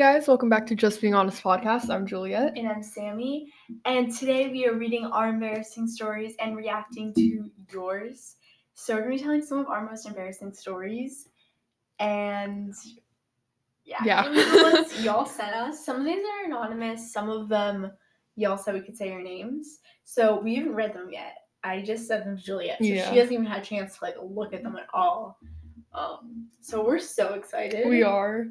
Guys, welcome back to Just Being Honest podcast. I'm Juliet. And I'm Sammy. And today we are reading our embarrassing stories and reacting to yours. So we're going to be telling some of our most embarrassing stories. And yeah, Yeah. ones y'all sent us. Some of these are anonymous, some of them y'all said we could say your names. So we haven't read them yet. I just sent them to Juliet. So Yeah. she hasn't even had a chance to like look at them at all. Um, so we're so excited. We are.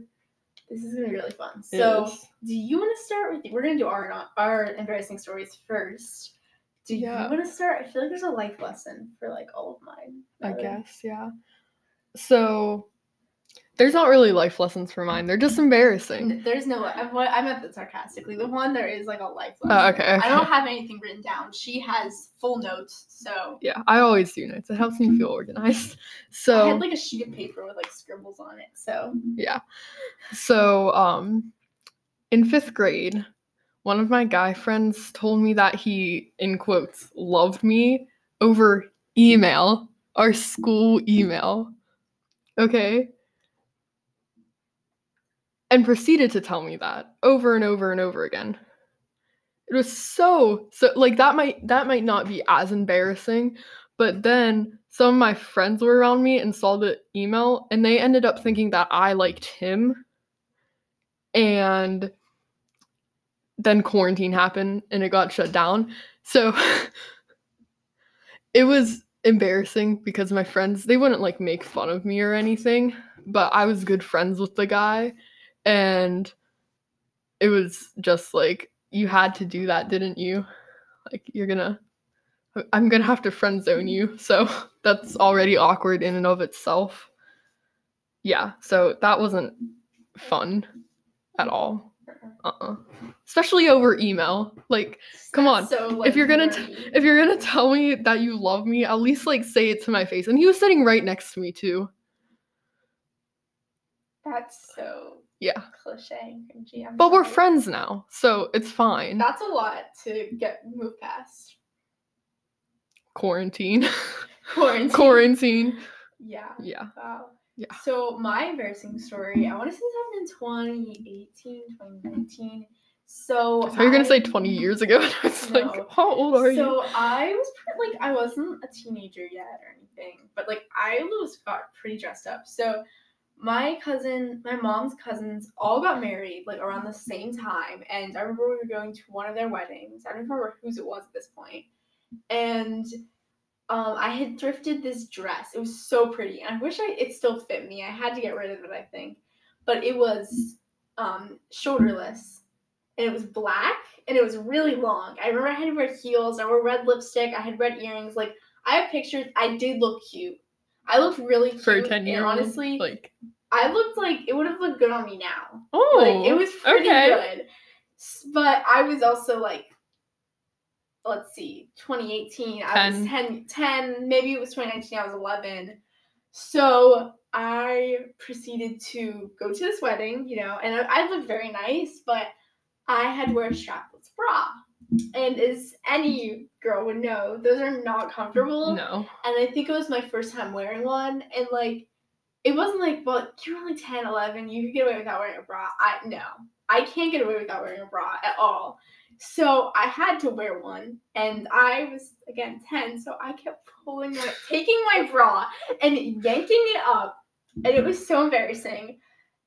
This is gonna be really fun. It So is. do you want to start with? We're gonna do our our embarrassing stories first. Do Yeah. you want to start? I feel like there's a life lesson for like all of mine. I um, guess, yeah. So there's not really life lessons for mine. They're just embarrassing. There's no. I, meant that sarcastically. The one there is like a life Oh, lesson. okay, I don't have anything written down. She has full notes, so Yeah, I always do notes. It helps me feel organized. So. I had like a sheet of paper with like scribbles on it. So yeah. So um in 5th grade, one of my guy friends told me that he in quotes loved me over email, our school email. Okay? And proceeded to tell me that over and over and over again. It was so so like that might that might not be as embarrassing, but then some of my friends were around me and saw the email and they ended up thinking that I liked him. And then quarantine happened and it got shut down. So it was embarrassing because my friends they wouldn't like make fun of me or anything, but I was good friends with the guy and it was just like you had to do that, didn't you? Like you're gonna I'm gonna have to friend zone you, so that's already awkward in and of itself. Yeah, so that wasn't fun at all. Uh-uh. Especially over email. Like Come on. So, like, if you're gonna t- if you're gonna tell me that you love me, at least like say it to my face. And he was sitting right next to me too. that's so Yeah. cliche and cringy. I'm But we're friends now, so it's fine. That's a lot to get move past. Quarantine. Quarantine. Quarantine. Yeah. Yeah. Wow. Yeah. So my embarrassing story, I want to say this happened in 2018, 2019. So I thought you were gonna say 20 years ago. And I was No. like, how old are you? So I was pretty, like I wasn't a teenager yet or anything, but like I was got pretty dressed up. So my cousin, my mom's cousins, all got married like around the same time, and I remember we were going to one of their weddings. I don't remember whose it was at this point, and um, I had thrifted this dress. It was so pretty, and I wish I it still fit me. I had to get rid of it, I think, but it was um, shoulderless, and it was black, and it was really long. I remember I had to wear heels. I wore red lipstick. I had red earrings. Like I have pictures. I did look cute. I looked really cute. For 10 and year honestly, like I looked like it would have looked good on me now. Oh Like it oh, was pretty okay. good. But I was also like let's see, 2018. I was 10, 10, maybe it was 2019, I was 11. So I proceeded to go to this wedding, you know, and I, I looked very nice, but I had to wear a strapless bra. And as any girl would know, those are not comfortable No. and I think it was my first time wearing one, and like, it wasn't like, well, you're only 10, 11, you could get away without wearing a bra. I no, I can't get away without wearing a bra at all. So I had to wear one, and I was again 10, so I kept pulling my, taking my bra and yanking it up, and it was so embarrassing,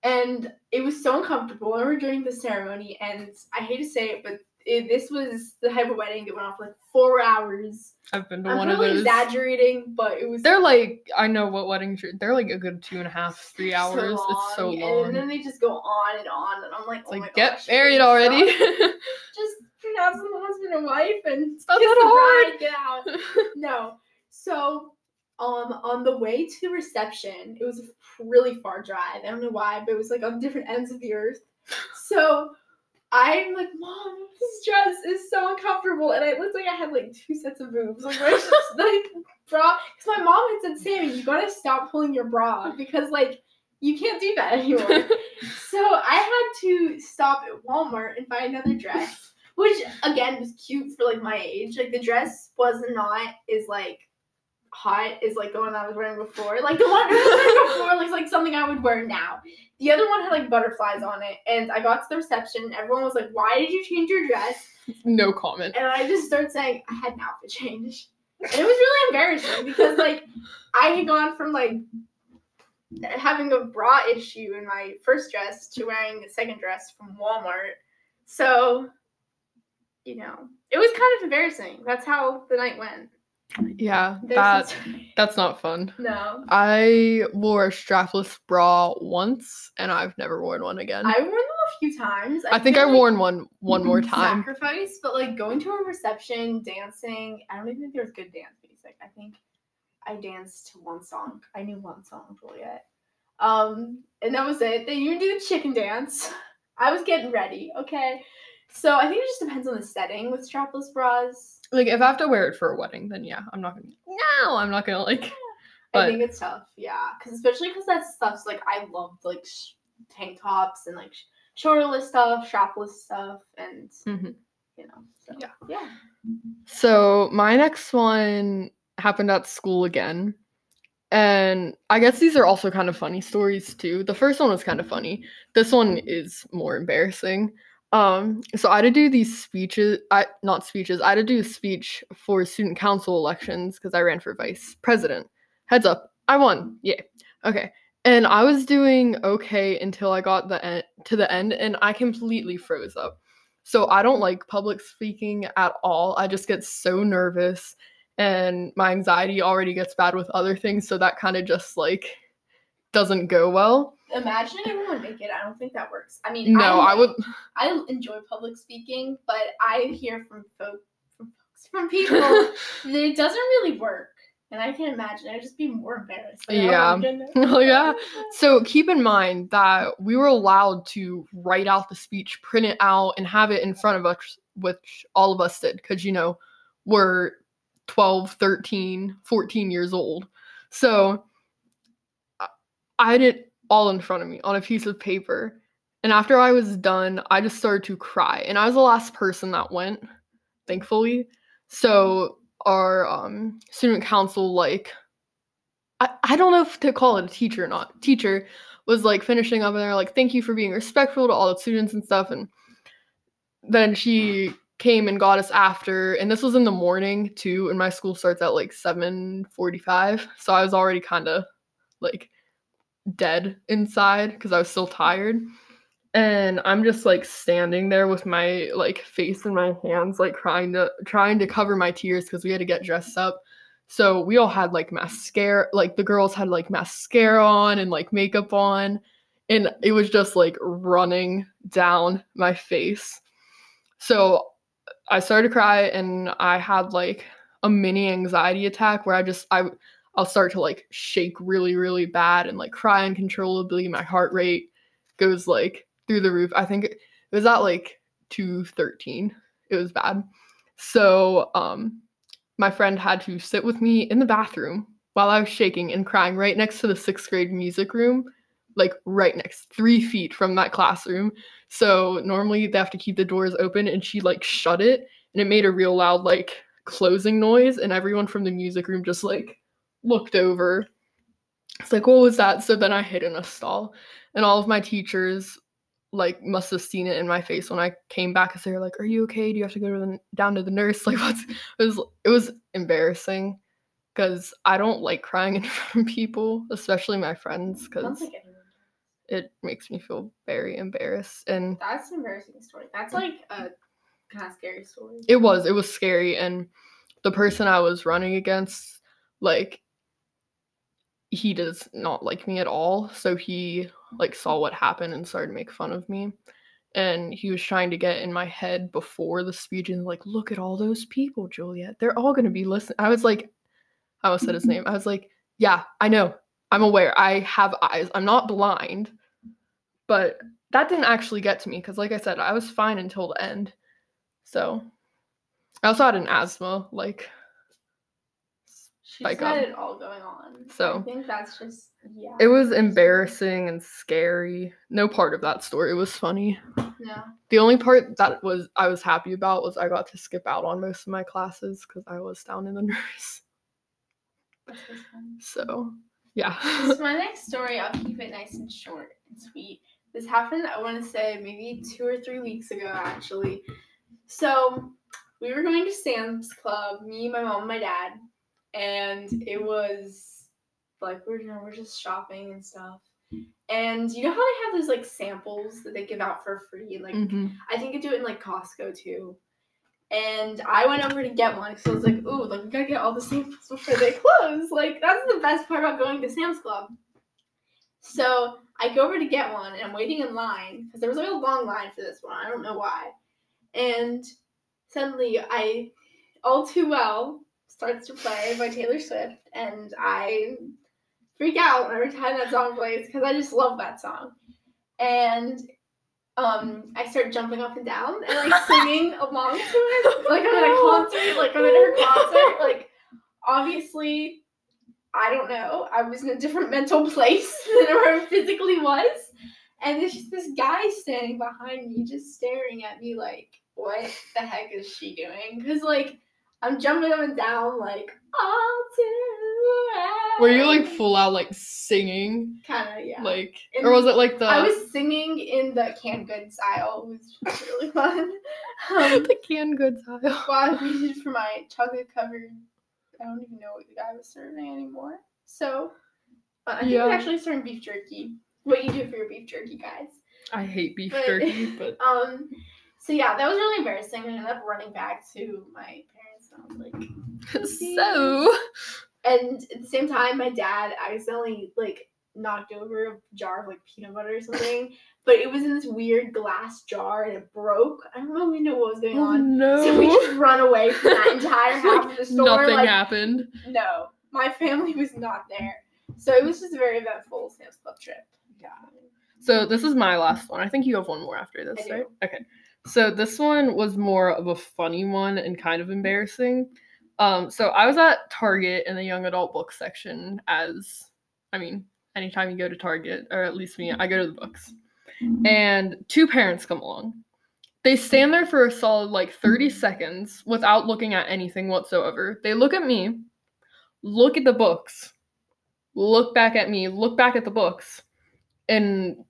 and it was so uncomfortable. And we were doing the ceremony, and I hate to say it, but it, this was the type of wedding that went off like four hours. I've been to I'm one of those. exaggerating, but it was They're like I know what weddings you're they're like a good two and a half, three so hours. it's so long, long. And then they just go on and on, and I'm like, it's oh my like get gosh, married already. Just pronounce them husband and wife and not kiss that the hard. bride, get out. No. So, um, on the way to the reception, it was a really far drive. I don't know why, but it was like on different ends of the earth. So I'm like, Mom, this dress is so uncomfortable, and it looked like I had like two sets of boobs. Like, where's just like bra? Because my mom had said, Sammy, you gotta stop pulling your bra because like you can't do that anymore. so I had to stop at Walmart and buy another dress, which again was cute for like my age. Like the dress was not is like hot is like the one I was wearing before. Like the one I was wearing before looks like something I would wear now. The other one had like butterflies on it, and I got to the reception. and Everyone was like, "Why did you change your dress?" No comment. And I just started saying I had an outfit change, and it was really embarrassing because like I had gone from like having a bra issue in my first dress to wearing a second dress from Walmart. So, you know, it was kind of embarrassing. That's how the night went. Yeah, There's that this- that's not fun. no. I wore a strapless bra once, and I've never worn one again. I wore them a few times. I think I like worn one one more time. Sacrifice, but like going to a reception, dancing. I don't even think there was good dance music. I think I danced to one song. I knew one song, Juliet. Um, and that was it. They even do the chicken dance. I was getting ready. Okay. So I think it just depends on the setting with strapless bras. Like if I have to wear it for a wedding, then yeah, I'm not gonna. No, I'm not gonna like. I think it's tough, yeah, because especially because that stuff's like I love like sh- tank tops and like sh- shorterless stuff, strapless stuff, and Mhm. you know, so, Yeah. yeah. So my next one happened at school again. And I guess these are also kind of funny stories too. The first one was kind of funny. This one is more embarrassing. Um, so I had to do these speeches, I not speeches, I had to do a speech for student council elections because I ran for vice president. Heads up, I won. Yeah. Okay. And I was doing okay until I got the end to the end and I completely froze up. So I don't like public speaking at all. I just get so nervous and my anxiety already gets bad with other things, so that kind of just like doesn't go well. Imagining everyone make it, I don't think that works. I mean, No, I like- would I enjoy public speaking, but I hear from folk, from folks, from people that it doesn't really work, and I can imagine I'd just be more embarrassed. Like, oh Yeah. Oh, yeah. So keep in mind that we were allowed to write out the speech, print it out, and have it in front of us, which all of us did, because, you know, we're 12, 13, 14 years old. So I- I it all in front of me on a piece of paper. And after I was done, I just started to cry. And I was the last person that went, thankfully. So our um, student council, like, I, I don't know if to call it a teacher or not. Teacher was like finishing up and they're like, thank you for being respectful to all the students and stuff. And then she came and got us after, and this was in the morning too, and my school starts at like 7:45. So I was already kind of like dead inside because I was still tired. And I'm just like standing there with my like face in my hands, like trying to trying to cover my tears because we had to get dressed up. So we all had like mascara, like the girls had like mascara on and like makeup on. And it was just like running down my face. So I started to cry and I had like a mini anxiety attack where I just, I, I'll start to like shake really, really bad and like cry uncontrollably. My heart rate goes like through the roof. I think it was at like 213. It was bad. So, um, my friend had to sit with me in the bathroom while I was shaking and crying right next to the sixth grade music room, like right next, three feet from that classroom. So normally they have to keep the doors open, and she like shut it, and it made a real loud like closing noise, and everyone from the music room just like looked over. It's like, what was that? So then I hid in a stall, and all of my teachers like must have seen it in my face when I came back because they were like, "Are you okay? Do you have to go to the, down to the nurse?" Like, what's it was it was embarrassing because I don't like crying in front of people, especially my friends, because it makes me feel very embarrassed. And That's an embarrassing story. That's like a kind of scary story. it was it was scary, and the person I was running against, like, he does not like me at all. So he like saw what happened and started to make fun of me. And he was trying to get in my head before the speech and like, look at all those people, Juliet. They're all gonna be listening. I was like, I almost said his name. I was like, yeah, I know. I'm aware. I have eyes. I'm not blind. But that didn't actually get to me because, like I said, I was fine until the end. So I also had an asthma, like She's Like, had um, it all going on. so- I think that's just yeah. it was embarrassing and scary. No part of that story was funny. No. The only part that was I was happy about was I got to skip out on most of my classes because I was down in the nurse. So. So yeah. So my next story, I'll keep it nice and short and sweet. This happened, I want to say, maybe two or three weeks ago, actually. So we were going to Sam's Club, me, my mom, my dad, and it was like we're you know, we're just shopping and stuff. And you know how they have those like samples that they give out for free? Like Mhm. I think they do it in like Costco too. And I went over to get one because I was like, ooh, like we gotta get all the samples before they close. Like that's the best part about going to Sam's Club. So I go over to get one and I'm waiting in line because there was like a long line for this one. I don't know why. And suddenly I all too well starts to play by Taylor Swift and I freak out every time that song plays because I just love that song. And um, I start jumping up and down and like singing along to it, like I'm at a concert, like I'm at her concert. Like obviously, I don't know. I was in a different mental place than where I physically was, and there's just this guy standing behind me, just staring at me like, what the heck is she doing? Because like I'm jumping up and down, like all too Were you like full out like singing? kind of yeah? Like or was it like the I was singing in the canned good style. It was really fun. Um, the canned goods aisle? well, I waited for my chocolate covered. I don't even know what the guy was serving anymore. So, uh, I think Yeah. actually serving beef jerky. What you do for your beef jerky, guys? I hate beef But- jerky, but Um. So yeah, that was really embarrassing. I ended up running back to my parents, and I was like, so and at the same time, my dad accidentally like knocked over a jar of like peanut butter or something, but it was in this weird glass jar and it broke. I don't really know what was going oh on. no. So we just run away from that entire half of the store. Nothing like, happened. no, my family was not there. So it was just a very eventful Sam's Club trip. Yeah. So this is my last one. I think you have one more after this, right? Okay. So this one was more of a funny one and kind of embarrassing. Um, so I was at Target in the young adult book section as I mean, anytime you go to Target, or at least me, I go to the books. And two parents come along. They stand there for a solid like 30 seconds without looking at anything whatsoever. They look at me, look at the books, look back at me, look back at the books, and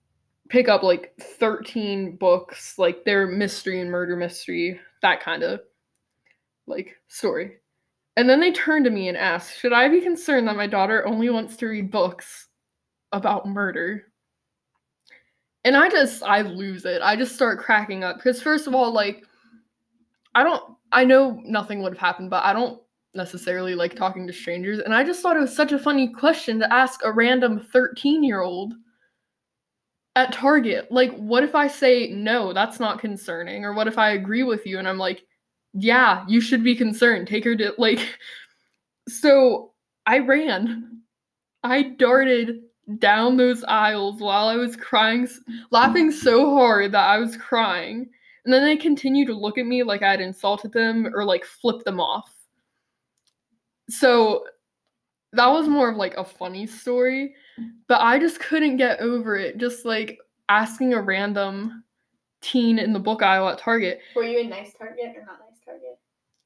pick up like 13 books, like they're mystery and murder mystery, that kind of like story. And then they turn to me and ask, Should I be concerned that my daughter only wants to read books about murder? And I just, I lose it. I just start cracking up. Because, first of all, like, I don't, I know nothing would have happened, but I don't necessarily like talking to strangers. And I just thought it was such a funny question to ask a random 13 year old at Target. Like, what if I say, no, that's not concerning? Or what if I agree with you and I'm like, yeah, you should be concerned. Take her to, like, so I ran. I darted down those aisles while I was crying, laughing so hard that I was crying. And then they continued to look at me like I'd insulted them or like flipped them off. So that was more of like a funny story, but I just couldn't get over it. Just like asking a random teen in the book aisle at Target. Were you a nice Target or not nice Target?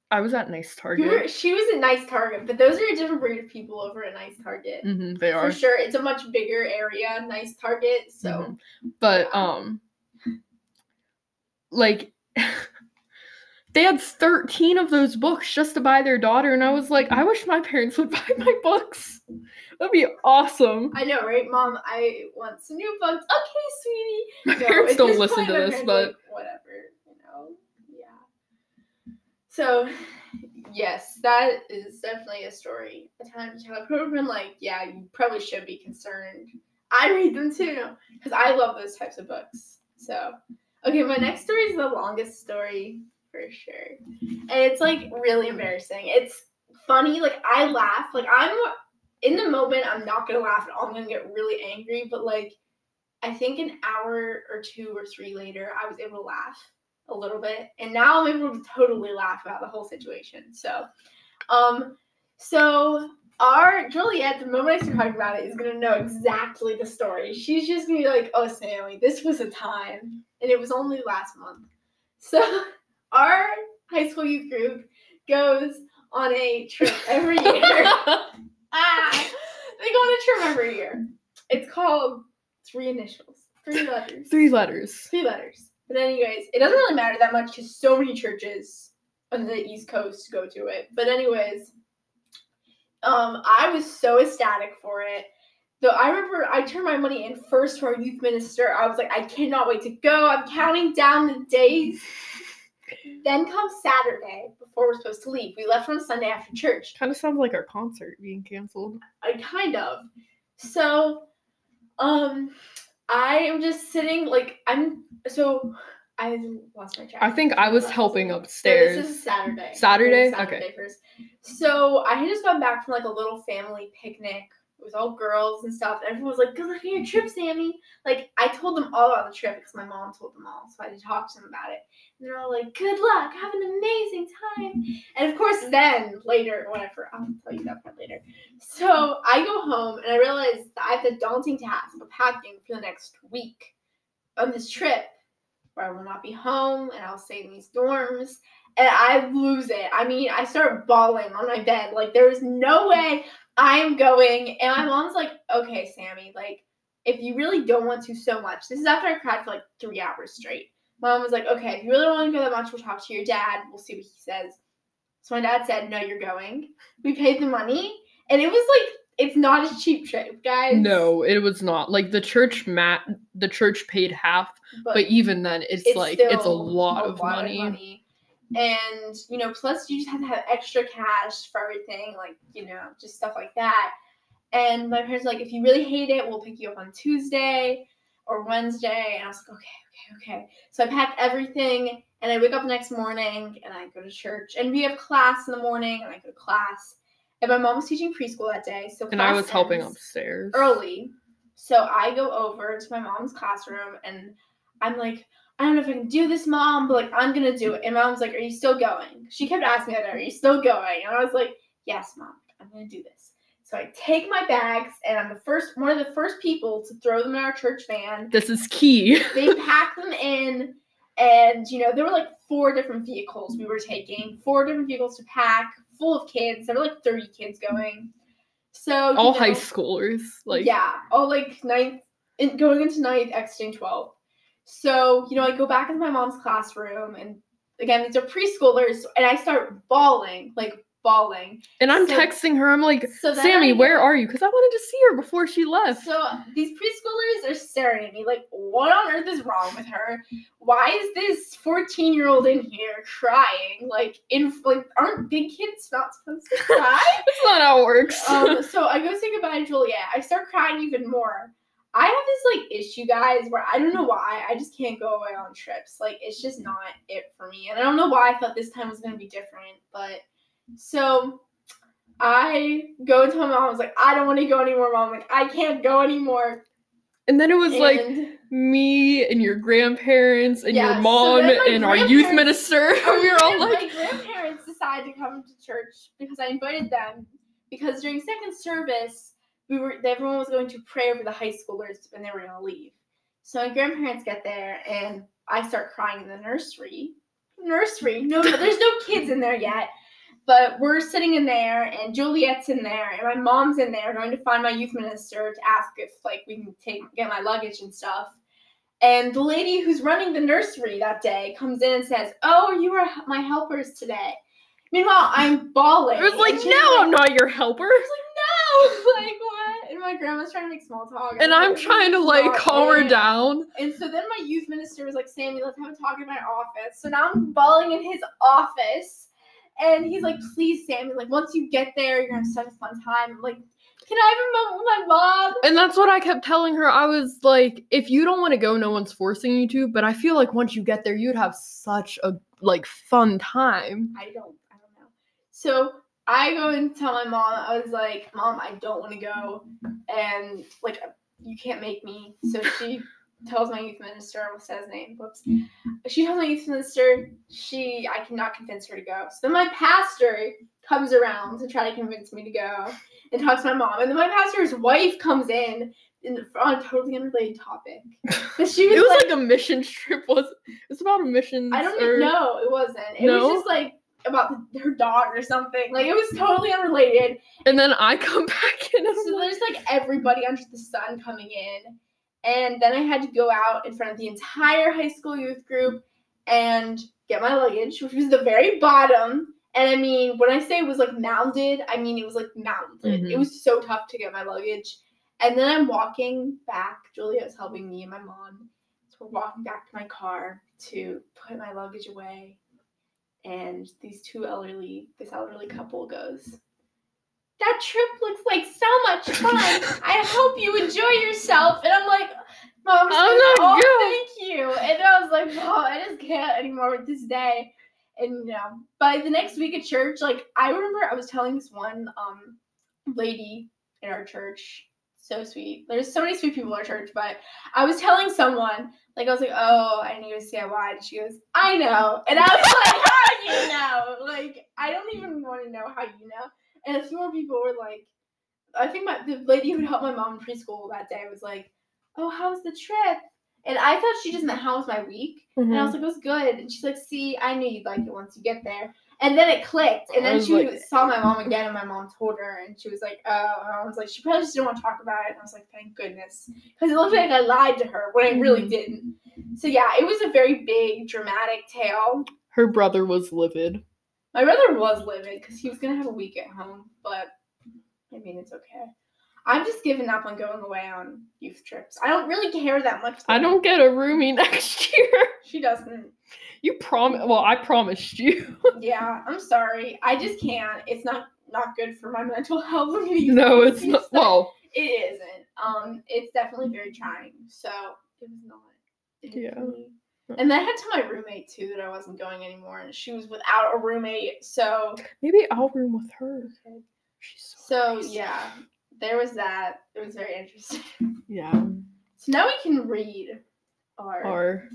I was at Nice You Target. were, she was a nice Target, but those are a different breed of people over a nice Target. hmm they For sure, it's a much bigger area, nice Target. So Mhm. But um like they had 13 of those books just to buy their daughter and I was like, I wish my parents would buy my books. That'd be awesome. I know, right, Mom? I want some new books. Okay, sweetie. My No, parents don't listen to this, but like, whatever, you know. Yeah. So, yes, that is definitely a story. A time to have probably been like, yeah, you probably should be concerned. I read them too because I love those types of books. So, okay, my next story is the longest story for sure, and it's like really embarrassing. It's funny, like I laugh, like I'm in the moment. I'm not gonna laugh at all. I'm gonna get really angry, but like I think an hour or two or three later, I was able to laugh a little bit, and now I'm able to totally laugh about the whole situation. So, um, so our Juliet, the moment I start talking about it, is gonna know exactly the story. She's just gonna be like, "Oh, Sammy, this was a time, and it was only last month." So, our high school youth group goes on a trip every year ah, they go on a trip every year. It's called three initials, three letters, Three letters. three letters. But anyways, it doesn't really matter that much because so many churches on the East Coast go to it. But anyways, um, I was so ecstatic for it. Though I remember I turned my money in first for our youth minister. I was like, I cannot wait to go. I'm counting down the days. Then comes Saturday before we're supposed to leave. We left on Sunday after church. Kind of sounds like our concert being canceled. I kind of. So, um, I am just sitting like I'm. So I lost my track. I think I was helping upstairs. this is Saturday. Saturday? Saturday Okay. first. So I had just gone back from like a little family picnic. It was all girls and stuff. Everyone was like, "Good luck on your trip, Sammy." Like I told them all about the trip because my mom told them all, so I had to talk to them about it. And they're all like, "Good luck, have an amazing time." And of course, then later, whatever, I'll tell you that part later. So I go home and I realize that I have the daunting task of packing for the next week on this trip where I will not be home and I'll stay in these dorms and I lose it. I mean, I start bawling on my bed. Like, there is no way I am going. And my mom's like, okay, Sammy, like, if you really don't want to so much, this is after I cried for like three hours straight. My mom was like, okay, if you really don't want to go that much, we'll talk to your dad. We'll see what he says. So my dad said, no, you're going. We paid the money. And it was like, it's not a cheap trip, guys. No, it was not. Like the church mat the church paid half, but even then it's, it's like it's a lot, a of, lot money. And you know, plus you just have to have extra cash for everything, like you know, just stuff like that. And my parents were like, if you really hate it, we'll pick you up on Tuesday or Wednesday. And I was like, okay, okay, okay. So I packed everything, and I wake up next morning, and I go to church, and we have class in the morning, and I go to class. And my mom was teaching preschool that day, so And I was helping upstairs. early. So I go over to my mom's classroom and I'm like, I don't know if I can do this, mom, but like I'm gonna do it. And mom's like, Are you still going? She kept asking me that, Are you still going? And I was like, Yes, mom, I'm gonna do this. So I take my bags and I'm the first one of the first people to throw them in our church van. This is key. They pack them in and you know, there were like four different vehicles we were taking, four different vehicles to pack, full of kids. There were like 30 kids going. So All high schoolers. Like yeah, all like ninth, in, going into ninth, exiting 12th. So, you know, I go back into my mom's classroom, and again, these are preschoolers, and I start bawling, like bawling. And I'm So- texting her. I'm like, So Sammy, where are you? Because I wanted to see her before she left. So these preschoolers are staring at me like, what on earth is wrong with her? Why is this 14 year old in here crying? Like, in like, aren't big kids not supposed to cry? That's not how it works. um, so I go say goodbye to Juliet. I start crying even more. I have this like issue, guys, where I don't know why I just can't go away on trips. Like it's just not it for me, and I don't know why I thought this time was gonna be different. But so I go into my mom. I was like, I don't want to go anymore, mom. Like I can't go anymore. and then it was like me and your grandparents and Yeah, your mom my and our youth minister. we were all like, my grandparents decided to come to church because I invited them because during second service we were everyone was going to pray over the high schoolers and they were gonna leave. So my grandparents get there and I start crying in the nursery. Nursery. No, no there's no kids in there yet. But we're sitting in there and Juliet's in there and my mom's in there going to find my youth minister to ask if like we can take get my luggage and stuff. And the lady who's running the nursery that day comes in and says, "Oh, you are my helpers today." Meanwhile, I'm bawling. It was like, no, I'm not your helper. I was like, no, like my grandma's trying to make small talk. And I'm I'm like, trying to like calm her down. And so then my youth minister was like, Sammy, let's have a talk in my office. So now I'm bawling in his office. And he's like, please, Sammy, like once you get there, you're gonna have such a fun time. I'm like, can I have a moment with my mom? And that's what I kept telling her. I was like, if you don't want to go, no one's forcing you to. But I feel like once you get there, you'd have such a like fun time. I don't, I don't know. So I go and tell my mom, I was like, Mom, I don't want to go. And like, you can't make me. So she tells my youth minister, I almost said his name, whoops. She tells my youth minister, she, I cannot convince her to go. So then my pastor comes around to try to convince me to go and talks to my mom. And then my pastor's wife comes in, in on a totally unrelated topic. But she was, It was like, like, a mission trip. Was it was about a mission? I don't even know. It wasn't. It No? was just like about the, her dog or something. Like it was totally unrelated. And then I come back in. So like, there's like everybody under the sun coming in. And then I had to go out in front of the entire high school youth group and get my luggage, which was the very bottom. And I mean, when I say it was like mounded, I mean it was like mounded. It Mhm. was so tough to get my luggage. And then I'm walking back. Juliet was helping me and my mom. So we're walking back to my car to put my luggage away. And these two elderly, this elderly couple goes, That trip looks like so much fun. I hope you enjoy yourself. And I'm like, Mom, I'm not oh, good." thank you. And I was like, Mom, I just can't anymore with this day. And you know, by the next week at church, like I remember I was telling this one um lady in our church, so sweet. There's so many sweet people at church, but I was telling someone, like I was like, Oh, I need to see why. And she goes, I know. And I was like, How do you know? Like, I don't even want to know how you know. And a few more people were like, I think my the lady who helped my mom in preschool that day was like, Oh, how was the trip? And I thought she just meant how was my week. And I mm-hmm. was like, it was good. And she's like, see, I knew you'd like it once you get there. And then it clicked. And then she like- saw my mom again, and my mom told her, and she was like, oh, and I was like, she probably just didn't want to talk about it. And I was like, thank goodness. Because it looked like I lied to her when I really Mhm. didn't. So yeah, it was a very big, dramatic tale. Her brother was livid. My brother was livid because he was going to have a week at home, but I mean, it's okay. I'm just giving up on going away on youth trips. I don't really care that much. I don't get a roomie next year. She doesn't. You prom well, I promised you. Yeah, I'm sorry. I just can't. It's not not good for my mental health. no, it's not well, It isn't. Um, it's definitely very trying. So it was not. it Yeah. me. And then I had to tell my roommate too that I wasn't going anymore, and she was without a roommate. So maybe I'll room with her. She's so, so yeah, there was that. It was very interesting. Yeah. So now we can read our, Or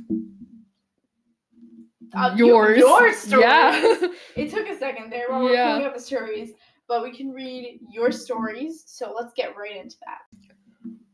uh, yours. Your stories. Yeah. It took a second there while we're Yeah. pulling up the stories, but we can read your stories. So let's get right into that.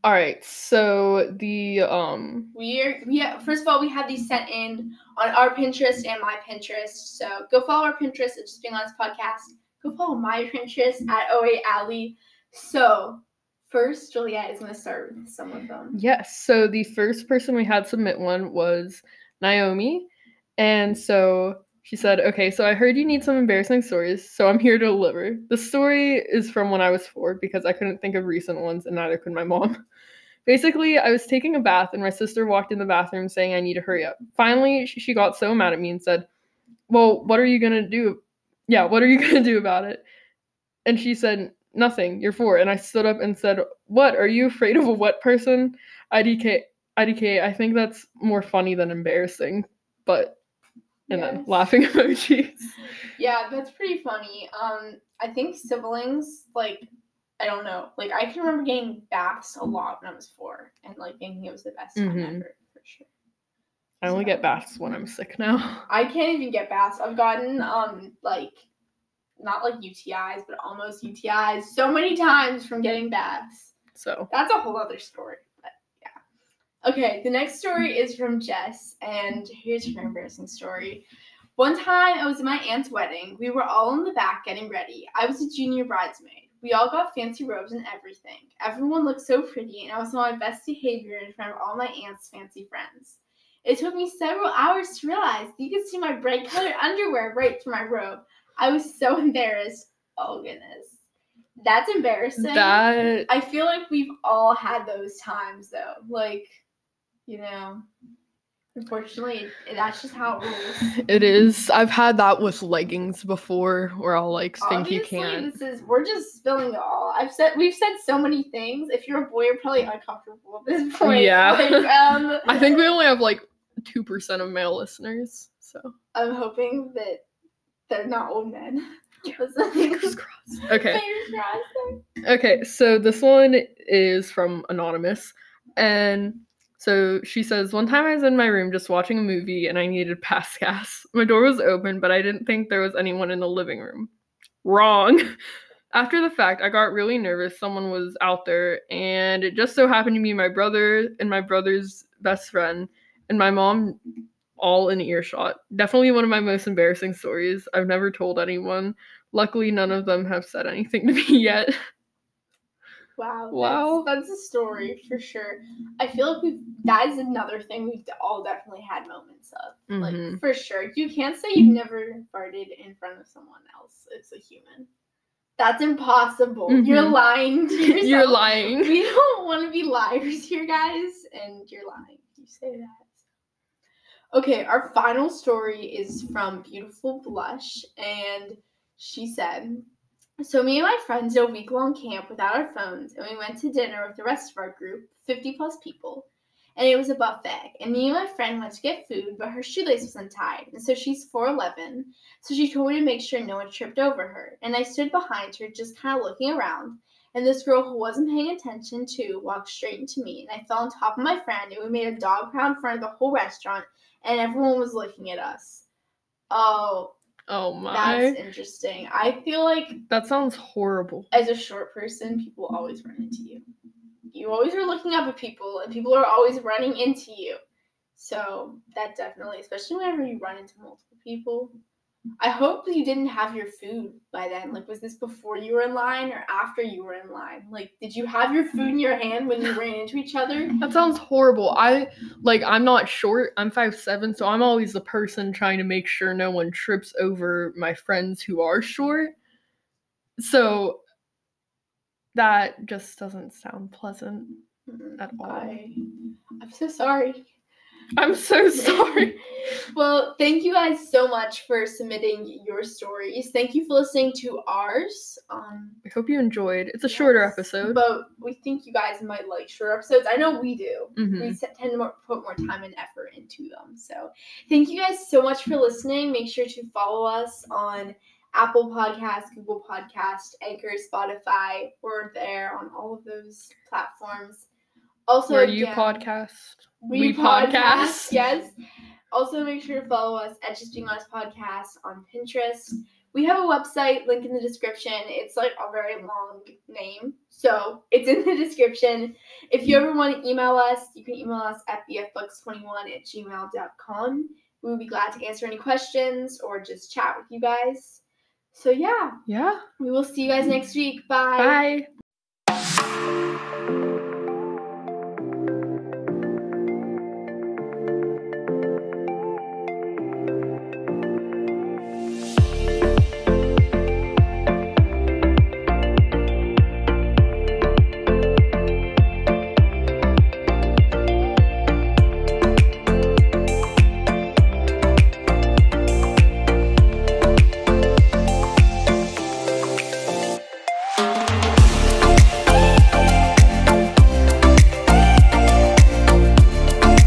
All right. So the um We are we have, first of all we have these sent in on our Pinterest and my Pinterest. So go follow our Pinterest at Just Being Honest Podcast. Go follow my Pinterest at OA Alley. So first, Juliet is gonna start with some of them. yes, so the first person we had submit one was Naomi. And so she said, Okay, so I heard you need some embarrassing stories, so I'm here to deliver. The story is from when I was four because I couldn't think of recent ones and neither could my mom. Basically, I was taking a bath and my sister walked in the bathroom saying I need to hurry up. Finally, she got so mad at me and said, Well, what are you gonna do? Yeah, what are you gonna do about it? And she said, Nothing, you're four. And I stood up and said, What? Are you afraid of a wet person? IDK, IDK, I think that's more funny than embarrassing. But, and then laughing emojis. Yeah, that's pretty funny. Um, I think siblings like I don't know. Like I can remember getting baths a lot when I was four, and like thinking it was the best time Mhm. ever for sure. I only get baths when I'm sick now. I can't even get baths. I've gotten um like not like UTIs, but almost UTIs so many times from getting baths. So, That's a whole other story. Okay, the next story is from Jess, and here's her embarrassing story. One time I was at my aunt's wedding. We were all in the back getting ready. I was a junior bridesmaid. We all got fancy robes and everything. Everyone looked so pretty, and I was on my best behavior in front of all my aunt's fancy friends. It took me several hours to realize that you could see my bright colored underwear right through my robe. I was so embarrassed. Oh goodness. That's embarrassing. that, I feel like we've all had those times though. Like, you know, unfortunately, that's just how it rolls. it is. I've had that with leggings before where I'll like think you can't. this is we're just spilling it all. I've said we've said so many things. If you're a boy, you're probably uncomfortable at this point. Yeah. Like, um, I think we only have like 2% of male listeners. So, I'm hoping that they're not old men. fingers crossed. Okay. Okay, so this one is from Anonymous. And so she says, One time I was in my room just watching a movie and I needed pass gas. My door was open, but I didn't think there was anyone in the living room. Wrong. After the fact, I got really nervous. Someone was out there, and it just so happened to be my brother and my brother's best friend. And my mom all in earshot. Definitely one of my most embarrassing stories. I've never told anyone. Luckily, none of them have said anything to me yet. Wow. Wow. That's, that's a story for sure. I feel like we've that is another thing we've all definitely had moments of. Mhm. Like for sure. You can't say you've never farted in front of someone else. It's a human. That's impossible. You're Mhm. lying to yourself. You're lying. We don't want to be liars here, guys, and you're lying. You say that. Okay, our final story is from Beautiful Blush, and she said, "So me and my friends did a week long camp without our phones, and we went to dinner with the rest of our group, fifty plus people." And it was a buffet. And me and my friend went to get food, but her shoelace was untied. And so she's 4'11. So she told me to make sure no one tripped over her. And I stood behind her, just kind of looking around. And this girl who wasn't paying attention to walked straight into me. And I fell on top of my friend, and we made a dog pound in front of the whole restaurant. And everyone was looking at us. Oh, Oh my. that's interesting. I feel like That sounds horrible. as a short person, people always run into you. You always are looking up at people, and people are always running into you. So that definitely, especially whenever you run into multiple people. I hope you didn't have your food by then. Like, was this before you were in line or after you were in line? Like, did you have your food in your hand when you ran into each other? That sounds horrible. I like I'm not short. I'm five seven, so I'm always the person trying to make sure no one trips over my friends who are short. So that just doesn't sound pleasant. At all. I, I'm so sorry. I'm so sorry. well, thank you guys so much for submitting your stories. Thank you for listening to ours. Um, I hope you enjoyed. It's a shorter episode. but we think you guys might like shorter episodes. I know we do. Mhm. We tend to more, put more time and effort into them. So, thank you guys so much for listening. Make sure to follow us on Apple Podcast, Google Podcast, Anchor, Spotify. We're there on all of those platforms. Also, Where you again- podcast. we, We podcast. podcast. Yes. Also, make sure to follow us at Just Being Honest Podcast on Pinterest. We have a website, link in the description. It's like a very long name, so it's in the description. If you ever want to email us, you can email us at bfbooks21 at gmail.com. We would be glad to answer any questions or just chat with you guys. So, yeah, Yeah. we will see you guys next week. Bye. Bye.